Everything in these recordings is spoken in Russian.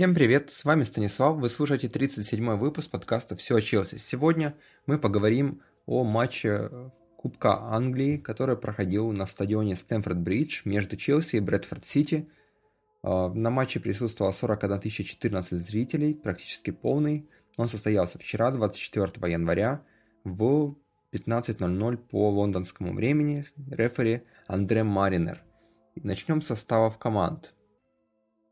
Всем привет, с вами Станислав, вы слушаете 37-й выпуск подкаста «Все о Челси». Сегодня мы поговорим о матче Кубка Англии, который проходил на стадионе Стэнфорд-Бридж между Челси и Брэдфорд-Сити. А, на матче присутствовало 41 014 зрителей, практически полный. Он состоялся вчера, 24 января, в 15.00 по лондонскому времени. Рефери Андре Маринер. Начнем с составов команд.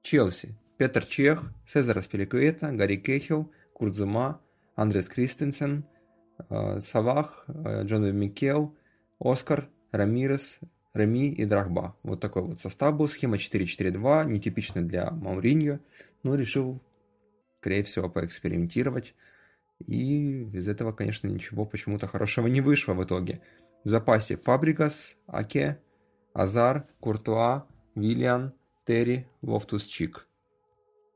Челси. Петр Чех, Сезар Аспиликуэта, Гарри Кехил, Курдзума, Андрес Кристенсен, э, Савах, э, Джон Микел, Оскар, Рамирес, Реми и Драхба. Вот такой вот состав был. Схема 4-4-2, нетипичный для Мауриньо, но решил, скорее всего, поэкспериментировать. И из этого, конечно, ничего почему-то хорошего не вышло в итоге. В запасе Фабрегас, Аке, Азар, Куртуа, Виллиан, Терри, Лофтус Чик.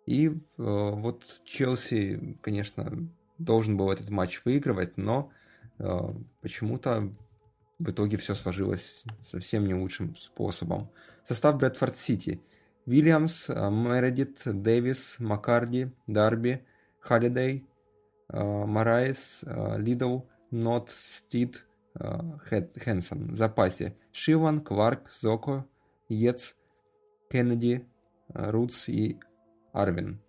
И э, вот Челси, конечно, должен был этот матч выигрывать, но э, почему-то в итоге все сложилось совсем не лучшим способом. Состав Брэдфорд Сити. Вильямс, э, Мередит, Дэвис, Макардл, Дарби, Халлидей, э, Морайс, э, Лидл, Нотт, Стед, Хэнсон. В запасе Шиван, Кварк, Зоко, Йейтс, Кеннеди, Рутс и Арвин.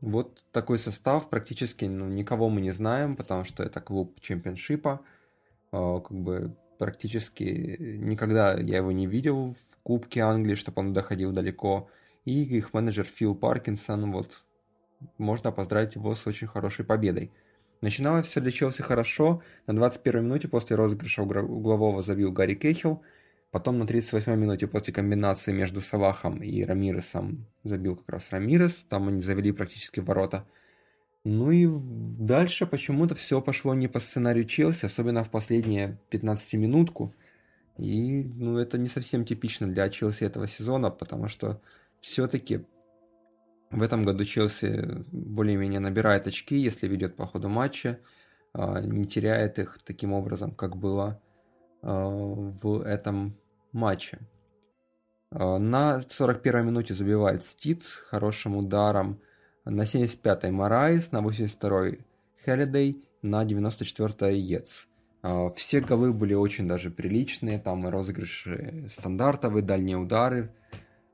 Вот такой состав, практически ну, никого мы не знаем, потому что это клуб Championship а. А, как бы практически никогда я его не видел в Кубке Англии, чтобы он доходил далеко. И их менеджер Фил Паркинсон, вот, можно поздравить его с очень хорошей победой. Начиналось все для Челси хорошо. На 21 минуте после розыгрыша углового забил Гарри Кехил – Потом на 38-й минуте после комбинации между Салахом и Рамиресом забил как раз Рамирес. Там они завели практически ворота. Ну и дальше почему-то все пошло не по сценарию Челси, особенно в последние 15-минутку. И ну, это не совсем типично для Челси этого сезона, потому что все-таки в этом году Челси более-менее набирает очки, если ведет по ходу матча, а, не теряет их таким образом, как было а, в этом матче. А, на 41-й минуте забивает Стед хорошим ударом. На 75-й Морайс, на 82-й Халлидей, на 94-й Йейтс. А, все голы были очень даже приличные, там и розыгрыши стандартовые, дальние удары.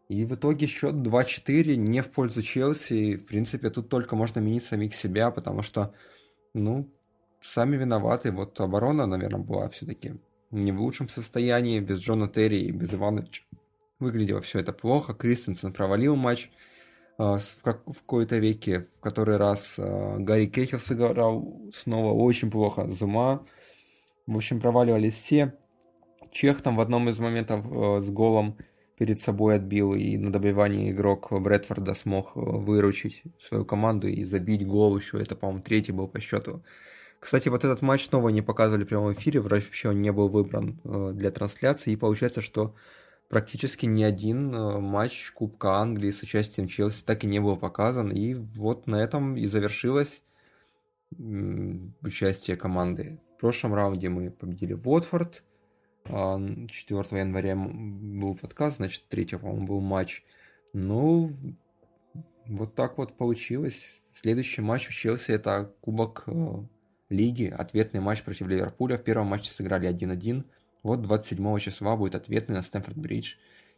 И в итоге счет 2-4 не в пользу Челси. И, в принципе, тут только можно менить самих себя, потому что, ну, сами виноваты. Вот оборона, наверное, была все-таки не в лучшем состоянии, без Джона Терри и без Ивановича. Выглядело все это плохо. Кристенсен провалил матч э, в, как, в какой-то веке. В который раз э, Гарри Кехел сыграл снова очень плохо. Зума. В общем, проваливались все. Чех там в одном из моментов э, с голом перед собой отбил, и на добивании игрок Брэдфорда смог выручить свою команду и забить гол еще. Это, по-моему, третий был по счету кстати, вот этот матч снова не показывали в прямом эфире, вообще он не был выбран э, для трансляции, и получается, что практически ни один э, матч Кубка Англии с участием Челси так и не был показан, и вот на этом и завершилось участие команды. В прошлом раунде мы победили Уотфорд, 4 а, января был подкаст, значит, 3, по-моему, был матч. Ну, вот так вот получилось. Следующий матч у Челси это Кубок э, лиги ответный матч против Ливерпуля. В первом матче сыграли 1-1. Вот 27 числа будет ответный на Стэнфорд-Бридж.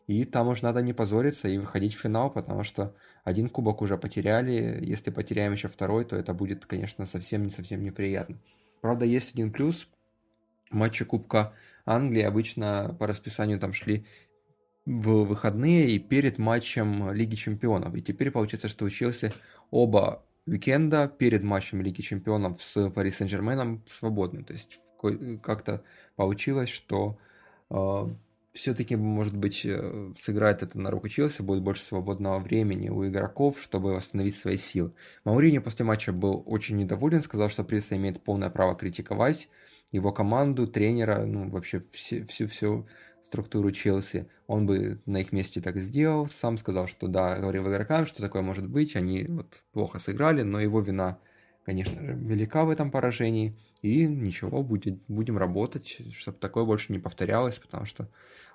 И там уж надо не позориться и выходить в финал, потому что один кубок уже потеряли. Если потеряем еще второй, то это будет, конечно, совсем не совсем неприятно. Правда, есть один плюс. Матчи Кубка Англии обычно по расписанию там шли в выходные и перед матчем Лиги Чемпионов. И теперь получается, что у Челси оба уикенда перед матчем Лиги Чемпионов с Пари Сен-Жерменом свободны. То есть как-то получилось, что э, все-таки, может быть, э, сыграет это на руку Челси, будет больше свободного времени у игроков, чтобы восстановить свои силы. Маурини после матча был очень недоволен, сказал, что Пресса имеет полное право критиковать его команду, тренера, ну, вообще все, всю, всю структуру Челси, он бы на их месте так сделал, сам сказал, что да, говорил игрокам, что такое может быть, они вот плохо сыграли, но его вина, конечно же, велика в этом поражении, и ничего, будет, будем работать, чтобы такое больше не повторялось, потому что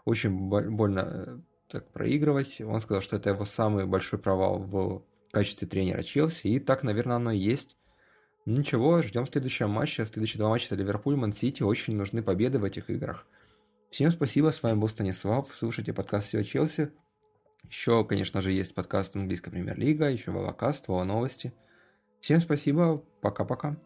очень больно э, так проигрывать. Он сказал, что это его самый большой провал в качестве тренера Челси, и так, наверное, оно и есть. Ничего, ждем следующего матча. Следующие два матча это Ливерпуль, Ман Сити. Очень нужны победы в этих играх. Всем спасибо, с вами был Станислав. Слушайте подкаст «Все Челси». Еще, конечно же, есть подкаст английской премьер-лига, еще Вавакаст, Вова Новости. Всем спасибо, пока-пока.